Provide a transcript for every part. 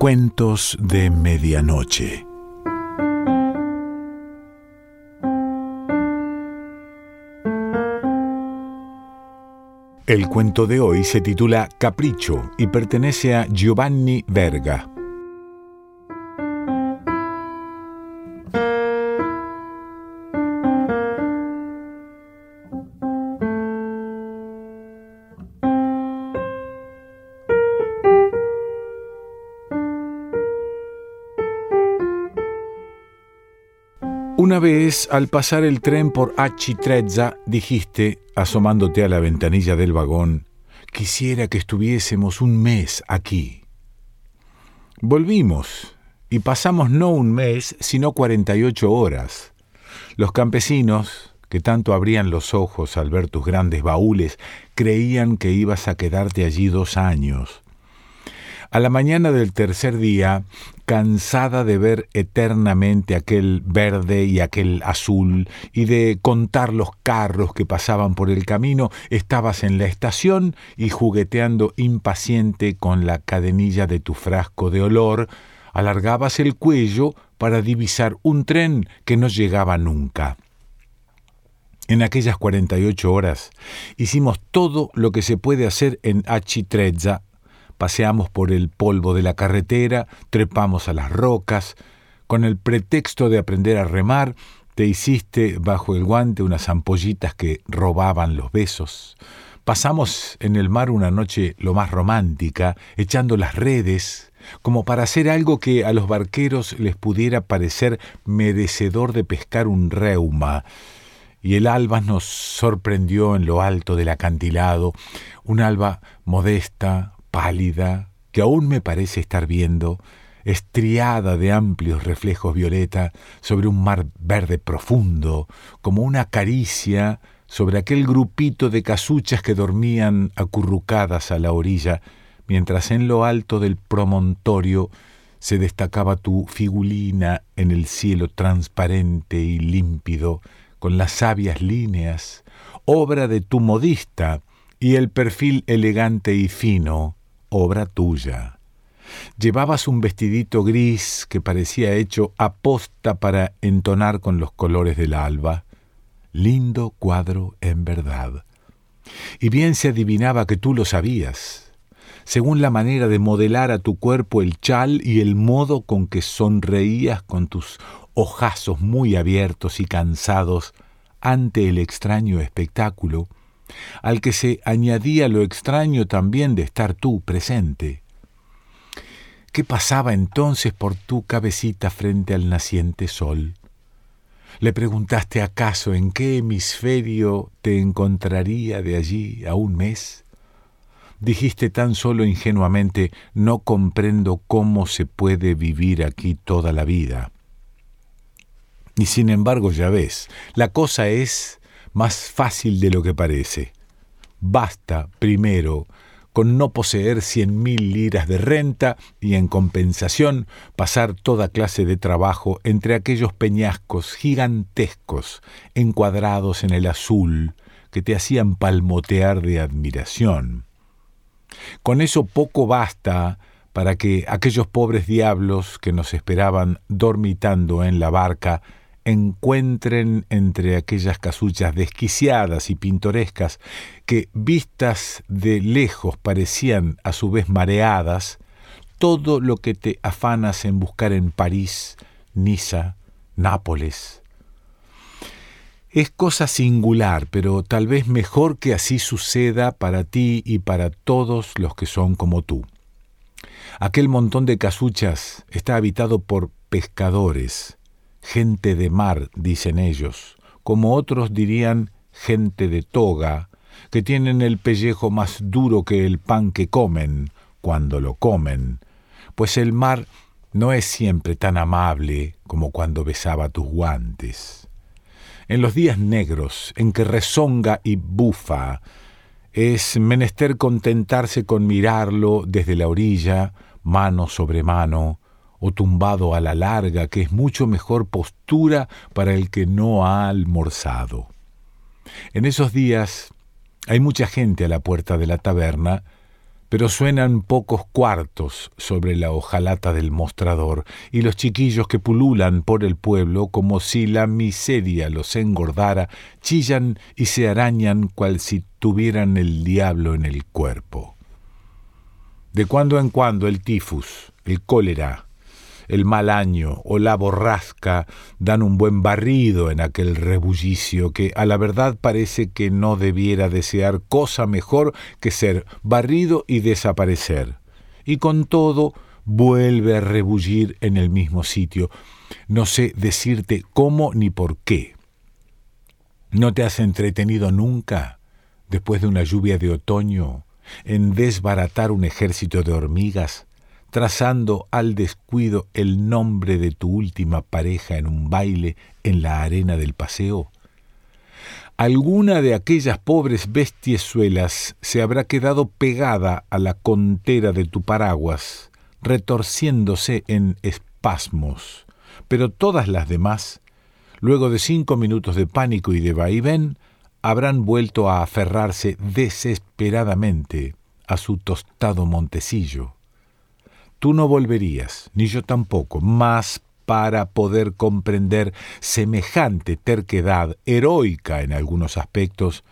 Cuentos de Medianoche. El cuento de hoy se titula Capricho y pertenece a Giovanni Verga. Una vez, al pasar el tren por Trezza, dijiste, asomándote a la ventanilla del vagón, quisiera que estuviésemos un mes aquí. Volvimos, y pasamos no un mes, sino 48 horas. Los campesinos, que tanto abrían los ojos al ver tus grandes baúles, creían que ibas a quedarte allí dos años. A la mañana del tercer día, cansada de ver eternamente aquel verde y aquel azul, y de contar los carros que pasaban por el camino, estabas en la estación y jugueteando impaciente con la cadenilla de tu frasco de olor, alargabas el cuello para divisar un tren que no llegaba nunca. En aquellas 48 horas hicimos todo lo que se puede hacer en Achitrezza paseamos por el polvo de la carretera, trepamos a las rocas, con el pretexto de aprender a remar, te hiciste bajo el guante unas ampollitas que robaban los besos. Pasamos en el mar una noche lo más romántica, echando las redes, como para hacer algo que a los barqueros les pudiera parecer merecedor de pescar un reuma. Y el alba nos sorprendió en lo alto del acantilado, un alba modesta, pálida, que aún me parece estar viendo, estriada de amplios reflejos violeta sobre un mar verde profundo, como una caricia sobre aquel grupito de casuchas que dormían acurrucadas a la orilla, mientras en lo alto del promontorio se destacaba tu figulina en el cielo transparente y límpido, con las sabias líneas, obra de tu modista, y el perfil elegante y fino, obra tuya. Llevabas un vestidito gris que parecía hecho aposta para entonar con los colores del alba. Lindo cuadro en verdad. Y bien se adivinaba que tú lo sabías, según la manera de modelar a tu cuerpo el chal y el modo con que sonreías con tus ojazos muy abiertos y cansados ante el extraño espectáculo, al que se añadía lo extraño también de estar tú presente. ¿Qué pasaba entonces por tu cabecita frente al naciente sol? ¿Le preguntaste acaso en qué hemisferio te encontraría de allí a un mes? Dijiste tan solo ingenuamente, no comprendo cómo se puede vivir aquí toda la vida. Y sin embargo, ya ves, la cosa es más fácil de lo que parece. Basta, primero, con no poseer cien mil liras de renta y en compensación pasar toda clase de trabajo entre aquellos peñascos gigantescos encuadrados en el azul que te hacían palmotear de admiración. Con eso poco basta para que aquellos pobres diablos que nos esperaban dormitando en la barca encuentren entre aquellas casuchas desquiciadas y pintorescas que, vistas de lejos, parecían a su vez mareadas, todo lo que te afanas en buscar en París, Niza, Nápoles. Es cosa singular, pero tal vez mejor que así suceda para ti y para todos los que son como tú. Aquel montón de casuchas está habitado por pescadores, gente de mar, dicen ellos, como otros dirían gente de toga, que tienen el pellejo más duro que el pan que comen, cuando lo comen, pues el mar no es siempre tan amable como cuando besaba tus guantes. En los días negros, en que rezonga y bufa, es menester contentarse con mirarlo desde la orilla, mano sobre mano, o tumbado a la larga, que es mucho mejor postura para el que no ha almorzado. En esos días hay mucha gente a la puerta de la taberna, pero suenan pocos cuartos sobre la hojalata del mostrador, y los chiquillos que pululan por el pueblo como si la miseria los engordara, chillan y se arañan cual si tuvieran el diablo en el cuerpo. De cuando en cuando el tifus, el cólera, el mal año o la borrasca dan un buen barrido en aquel rebullicio que a la verdad parece que no debiera desear cosa mejor que ser barrido y desaparecer. Y con todo vuelve a rebullir en el mismo sitio. No sé decirte cómo ni por qué. ¿No te has entretenido nunca, después de una lluvia de otoño, en desbaratar un ejército de hormigas? Trazando al descuido el nombre de tu última pareja en un baile en la arena del paseo? Alguna de aquellas pobres bestiezuelas se habrá quedado pegada a la contera de tu paraguas, retorciéndose en espasmos, pero todas las demás, luego de cinco minutos de pánico y de vaivén, habrán vuelto a aferrarse desesperadamente a su tostado montecillo. Tú no volverías, ni yo tampoco, más para poder comprender semejante terquedad heroica en algunos aspectos,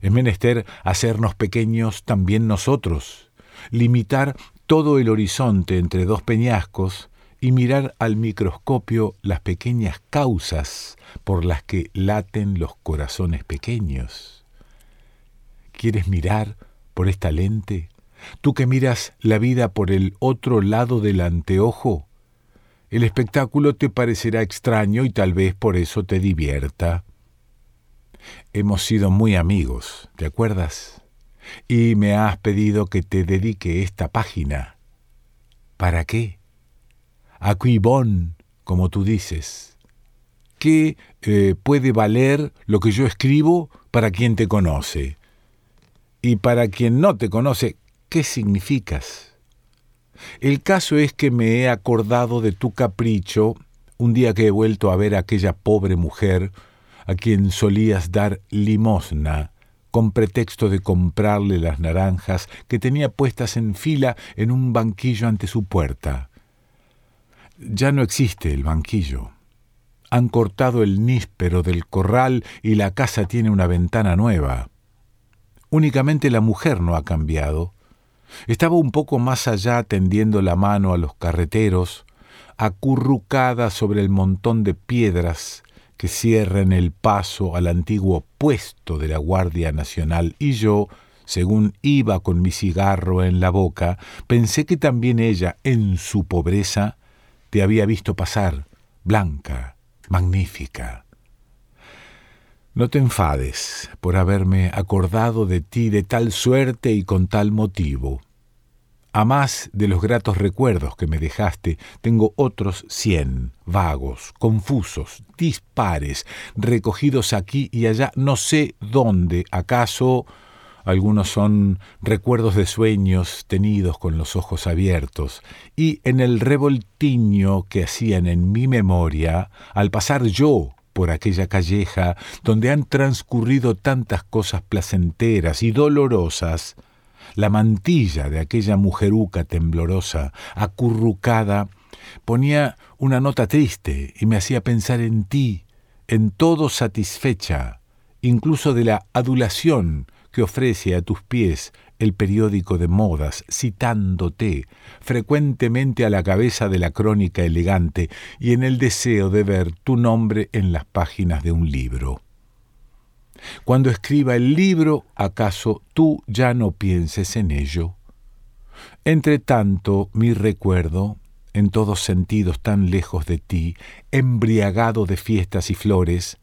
es menester hacernos pequeños también nosotros, limitar todo el horizonte entre dos peñascos y mirar al microscopio las pequeñas causas por las que laten los corazones pequeños. ¿Quieres mirar por esta lente? Tú que miras la vida por el otro lado del anteojo, el espectáculo te parecerá extraño y tal vez por eso te divierta. Hemos sido muy amigos, ¿te acuerdas? Y me has pedido que te dedique esta página. ¿Para qué? A bon, como tú dices. ¿Qué eh, puede valer lo que yo escribo para quien te conoce? Y para quien no te conoce, ¿Qué significas? El caso es que me he acordado de tu capricho un día que he vuelto a ver a aquella pobre mujer a quien solías dar limosna con pretexto de comprarle las naranjas que tenía puestas en fila en un banquillo ante su puerta. Ya no existe el banquillo. Han cortado el níspero del corral y la casa tiene una ventana nueva. Únicamente la mujer no ha cambiado. Estaba un poco más allá tendiendo la mano a los carreteros, acurrucada sobre el montón de piedras que cierran el paso al antiguo puesto de la Guardia Nacional, y yo, según iba con mi cigarro en la boca, pensé que también ella, en su pobreza, te había visto pasar, blanca, magnífica. No te enfades por haberme acordado de ti de tal suerte y con tal motivo. A más de los gratos recuerdos que me dejaste, tengo otros cien, vagos, confusos, dispares, recogidos aquí y allá, no sé dónde, acaso algunos son recuerdos de sueños tenidos con los ojos abiertos, y en el revoltiño que hacían en mi memoria, al pasar yo por aquella calleja donde han transcurrido tantas cosas placenteras y dolorosas, la mantilla de aquella mujeruca temblorosa, acurrucada, ponía una nota triste y me hacía pensar en ti, en todo satisfecha, incluso de la adulación que ofrece a tus pies el periódico de modas, citándote frecuentemente a la cabeza de la crónica elegante y en el deseo de ver tu nombre en las páginas de un libro. Cuando escriba el libro, ¿acaso tú ya no pienses en ello? Entre tanto, mi recuerdo, en todos sentidos tan lejos de ti, embriagado de fiestas y flores,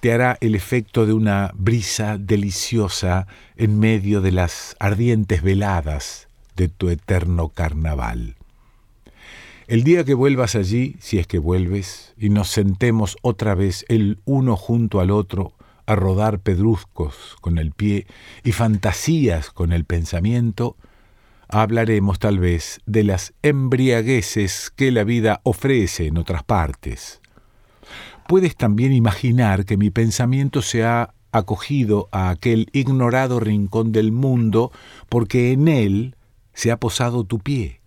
te hará el efecto de una brisa deliciosa en medio de las ardientes veladas de tu eterno carnaval. El día que vuelvas allí, si es que vuelves, y nos sentemos otra vez el uno junto al otro, a rodar pedruscos con el pie y fantasías con el pensamiento, hablaremos tal vez de las embriagueces que la vida ofrece en otras partes. Puedes también imaginar que mi pensamiento se ha acogido a aquel ignorado rincón del mundo porque en él se ha posado tu pie,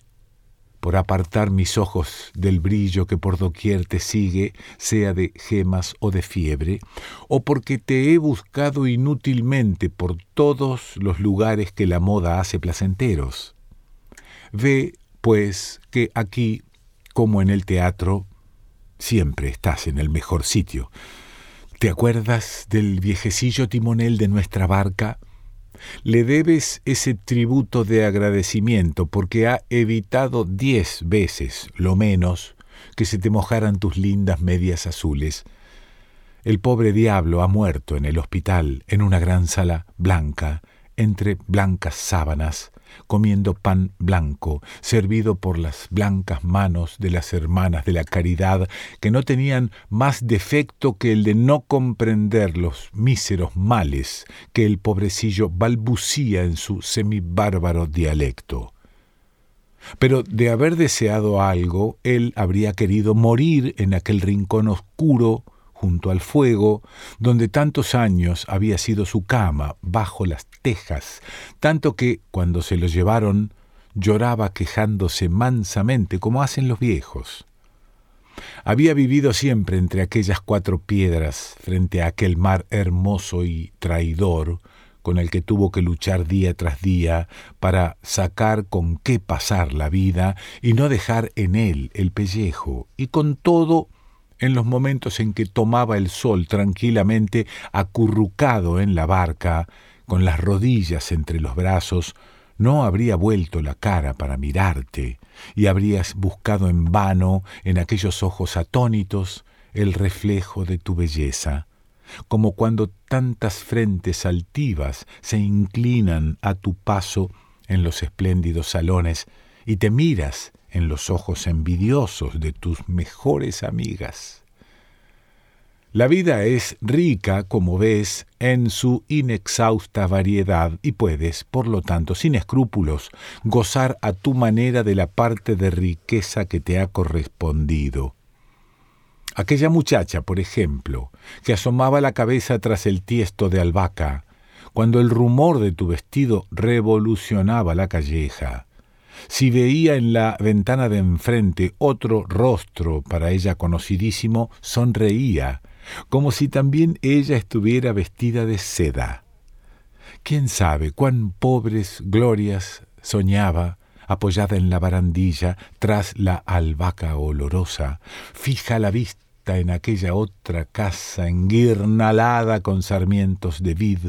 por apartar mis ojos del brillo que por doquier te sigue, sea de gemas o de fiebre, o porque te he buscado inútilmente por todos los lugares que la moda hace placenteros. Ve, pues, que aquí, como en el teatro, siempre estás en el mejor sitio. ¿Te acuerdas del viejecillo timonel de nuestra barca? Le debes ese tributo de agradecimiento porque ha evitado diez veces, lo menos, que se te mojaran tus lindas medias azules. El pobre diablo ha muerto en el hospital, en una gran sala blanca, entre blancas sábanas, comiendo pan blanco, servido por las blancas manos de las hermanas de la caridad, que no tenían más defecto que el de no comprender los míseros males que el pobrecillo balbucía en su semibárbaro dialecto. Pero de haber deseado algo, él habría querido morir en aquel rincón oscuro junto al fuego, donde tantos años había sido su cama, bajo las tejas, tanto que, cuando se lo llevaron, lloraba quejándose mansamente, como hacen los viejos. Había vivido siempre entre aquellas cuatro piedras, frente a aquel mar hermoso y traidor, con el que tuvo que luchar día tras día para sacar con qué pasar la vida y no dejar en él el pellejo, y con todo en los momentos en que tomaba el sol tranquilamente acurrucado en la barca, con las rodillas entre los brazos, no habría vuelto la cara para mirarte, y habrías buscado en vano en aquellos ojos atónitos el reflejo de tu belleza, como cuando tantas frentes altivas se inclinan a tu paso en los espléndidos salones y te miras en los ojos envidiosos de tus mejores amigas. La vida es rica, como ves, en su inexhausta variedad y puedes, por lo tanto, sin escrúpulos, gozar a tu manera de la parte de riqueza que te ha correspondido. Aquella muchacha, por ejemplo, que asomaba la cabeza tras el tiesto de albahaca, cuando el rumor de tu vestido revolucionaba la calleja, si veía en la ventana de enfrente otro rostro para ella conocidísimo, sonreía, como si también ella estuviera vestida de seda. ¿Quién sabe cuán pobres glorias soñaba, apoyada en la barandilla, tras la albahaca olorosa, fija la vista en aquella otra casa enguirnalada con sarmientos de vid,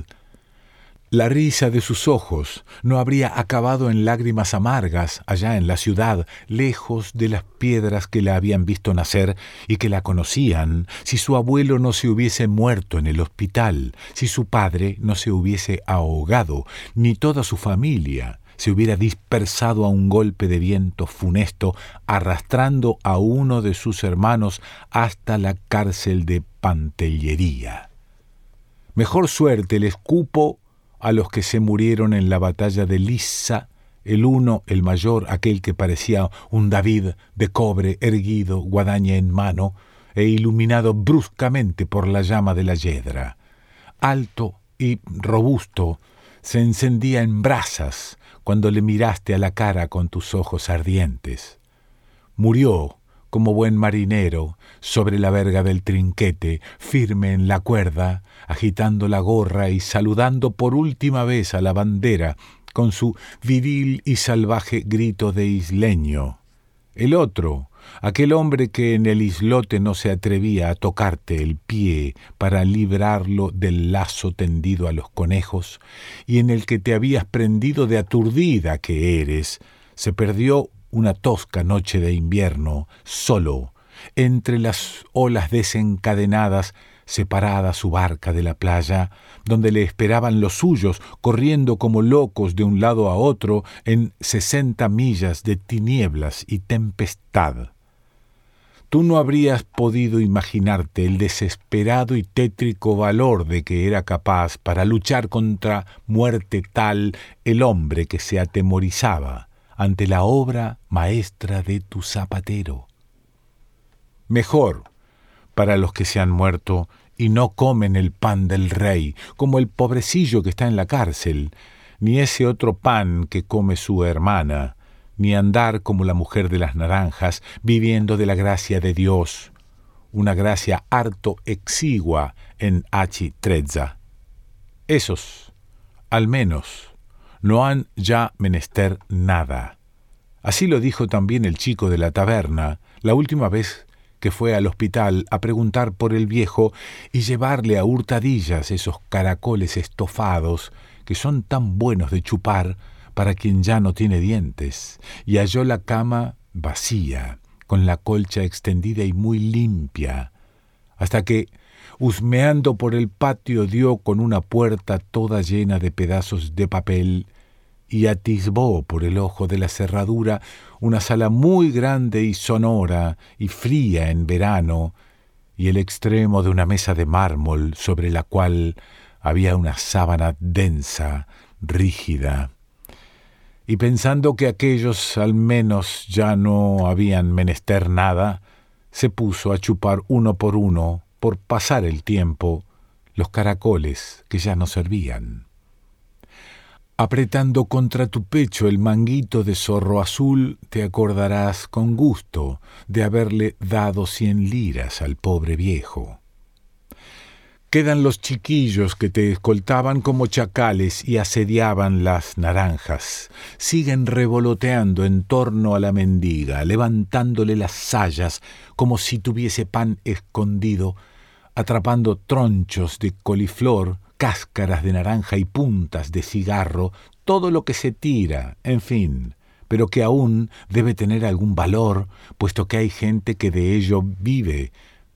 la risa de sus ojos no habría acabado en lágrimas amargas allá en la ciudad, lejos de las piedras que la habían visto nacer y que la conocían, si su abuelo no se hubiese muerto en el hospital, si su padre no se hubiese ahogado, ni toda su familia se hubiera dispersado a un golpe de viento funesto, arrastrando a uno de sus hermanos hasta la cárcel de Pantellería. Mejor suerte les cupo a los que se murieron en la batalla de Lissa, el uno, el mayor, aquel que parecía un David de cobre erguido, guadaña en mano, e iluminado bruscamente por la llama de la yedra. Alto y robusto, se encendía en brasas cuando le miraste a la cara con tus ojos ardientes. Murió como buen marinero, sobre la verga del trinquete, firme en la cuerda, agitando la gorra y saludando por última vez a la bandera con su viril y salvaje grito de isleño. El otro, aquel hombre que en el islote no se atrevía a tocarte el pie para librarlo del lazo tendido a los conejos, y en el que te habías prendido de aturdida que eres, se perdió una tosca noche de invierno, solo, entre las olas desencadenadas, separada su barca de la playa, donde le esperaban los suyos, corriendo como locos de un lado a otro en sesenta millas de tinieblas y tempestad. Tú no habrías podido imaginarte el desesperado y tétrico valor de que era capaz para luchar contra muerte tal el hombre que se atemorizaba ante la obra maestra de tu zapatero. Mejor para los que se han muerto y no comen el pan del rey, como el pobrecillo que está en la cárcel, ni ese otro pan que come su hermana, ni andar como la mujer de las naranjas, viviendo de la gracia de Dios, una gracia harto exigua en Hachi Trezza. Esos, al menos, no han ya menester nada. Así lo dijo también el chico de la taberna la última vez que fue al hospital a preguntar por el viejo y llevarle a hurtadillas esos caracoles estofados que son tan buenos de chupar para quien ya no tiene dientes, y halló la cama vacía, con la colcha extendida y muy limpia, hasta que, husmeando por el patio, dio con una puerta toda llena de pedazos de papel y atisbó por el ojo de la cerradura una sala muy grande y sonora y fría en verano, y el extremo de una mesa de mármol sobre la cual había una sábana densa, rígida. Y pensando que aquellos al menos ya no habían menester nada, se puso a chupar uno por uno, por pasar el tiempo, los caracoles que ya no servían apretando contra tu pecho el manguito de zorro azul, te acordarás con gusto de haberle dado cien liras al pobre viejo. Quedan los chiquillos que te escoltaban como chacales y asediaban las naranjas. Siguen revoloteando en torno a la mendiga, levantándole las sayas como si tuviese pan escondido, atrapando tronchos de coliflor cáscaras de naranja y puntas de cigarro, todo lo que se tira, en fin, pero que aún debe tener algún valor, puesto que hay gente que de ello vive,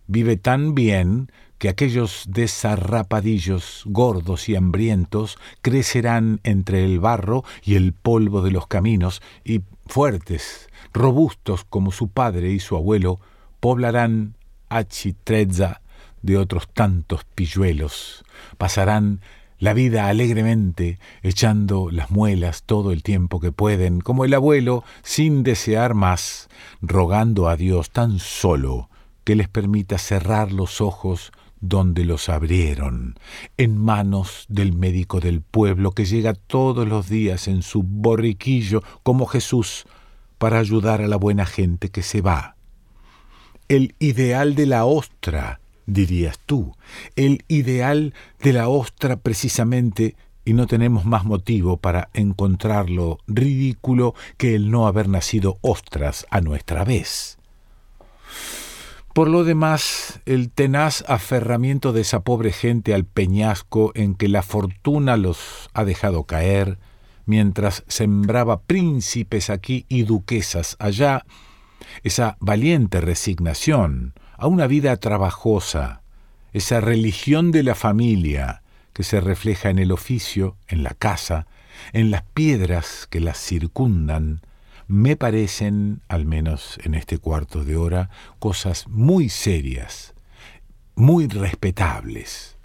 vive tan bien que aquellos desarrapadillos gordos y hambrientos crecerán entre el barro y el polvo de los caminos, y fuertes, robustos como su padre y su abuelo, poblarán Achitrezza de otros tantos pilluelos. Pasarán la vida alegremente, echando las muelas todo el tiempo que pueden, como el abuelo, sin desear más, rogando a Dios tan solo que les permita cerrar los ojos donde los abrieron, en manos del médico del pueblo que llega todos los días en su borriquillo como Jesús para ayudar a la buena gente que se va. El ideal de la ostra, dirías tú, el ideal de la ostra precisamente, y no tenemos más motivo para encontrarlo ridículo que el no haber nacido ostras a nuestra vez. Por lo demás, el tenaz aferramiento de esa pobre gente al peñasco en que la fortuna los ha dejado caer, mientras sembraba príncipes aquí y duquesas allá, esa valiente resignación, a una vida trabajosa, esa religión de la familia que se refleja en el oficio, en la casa, en las piedras que las circundan, me parecen, al menos en este cuarto de hora, cosas muy serias, muy respetables.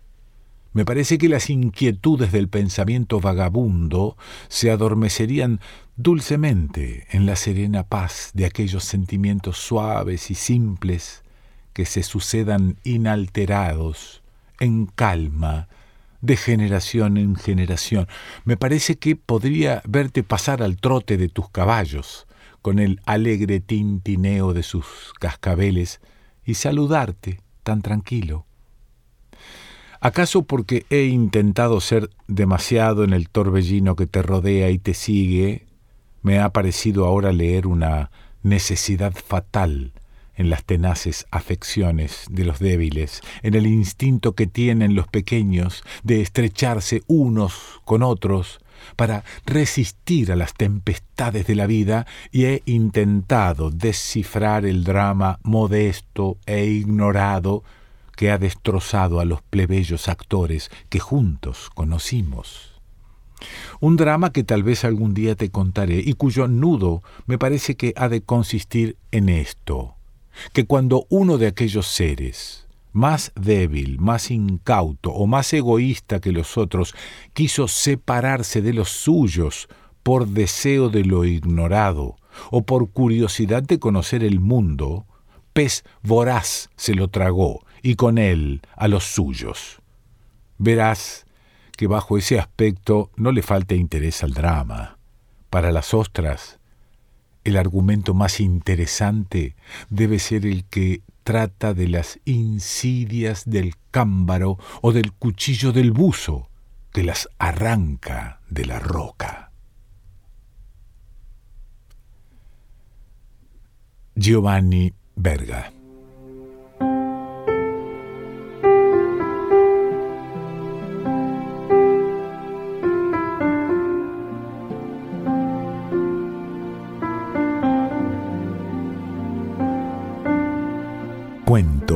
Me parece que las inquietudes del pensamiento vagabundo se adormecerían dulcemente en la serena paz de aquellos sentimientos suaves y simples que se sucedan inalterados, en calma, de generación en generación. Me parece que podría verte pasar al trote de tus caballos, con el alegre tintineo de sus cascabeles, y saludarte tan tranquilo. ¿Acaso porque he intentado ser demasiado en el torbellino que te rodea y te sigue, me ha parecido ahora leer una necesidad fatal en las tenaces afecciones de los débiles, en el instinto que tienen los pequeños de estrecharse unos con otros para resistir a las tempestades de la vida y he intentado descifrar el drama modesto e ignorado que ha destrozado a los plebeyos actores que juntos conocimos. Un drama que tal vez algún día te contaré y cuyo nudo me parece que ha de consistir en esto que cuando uno de aquellos seres, más débil, más incauto o más egoísta que los otros, quiso separarse de los suyos por deseo de lo ignorado o por curiosidad de conocer el mundo, pez voraz se lo tragó y con él a los suyos. Verás que bajo ese aspecto no le falte interés al drama. Para las ostras, el argumento más interesante debe ser el que trata de las insidias del cámbaro o del cuchillo del buzo que las arranca de la roca. Giovanni Verga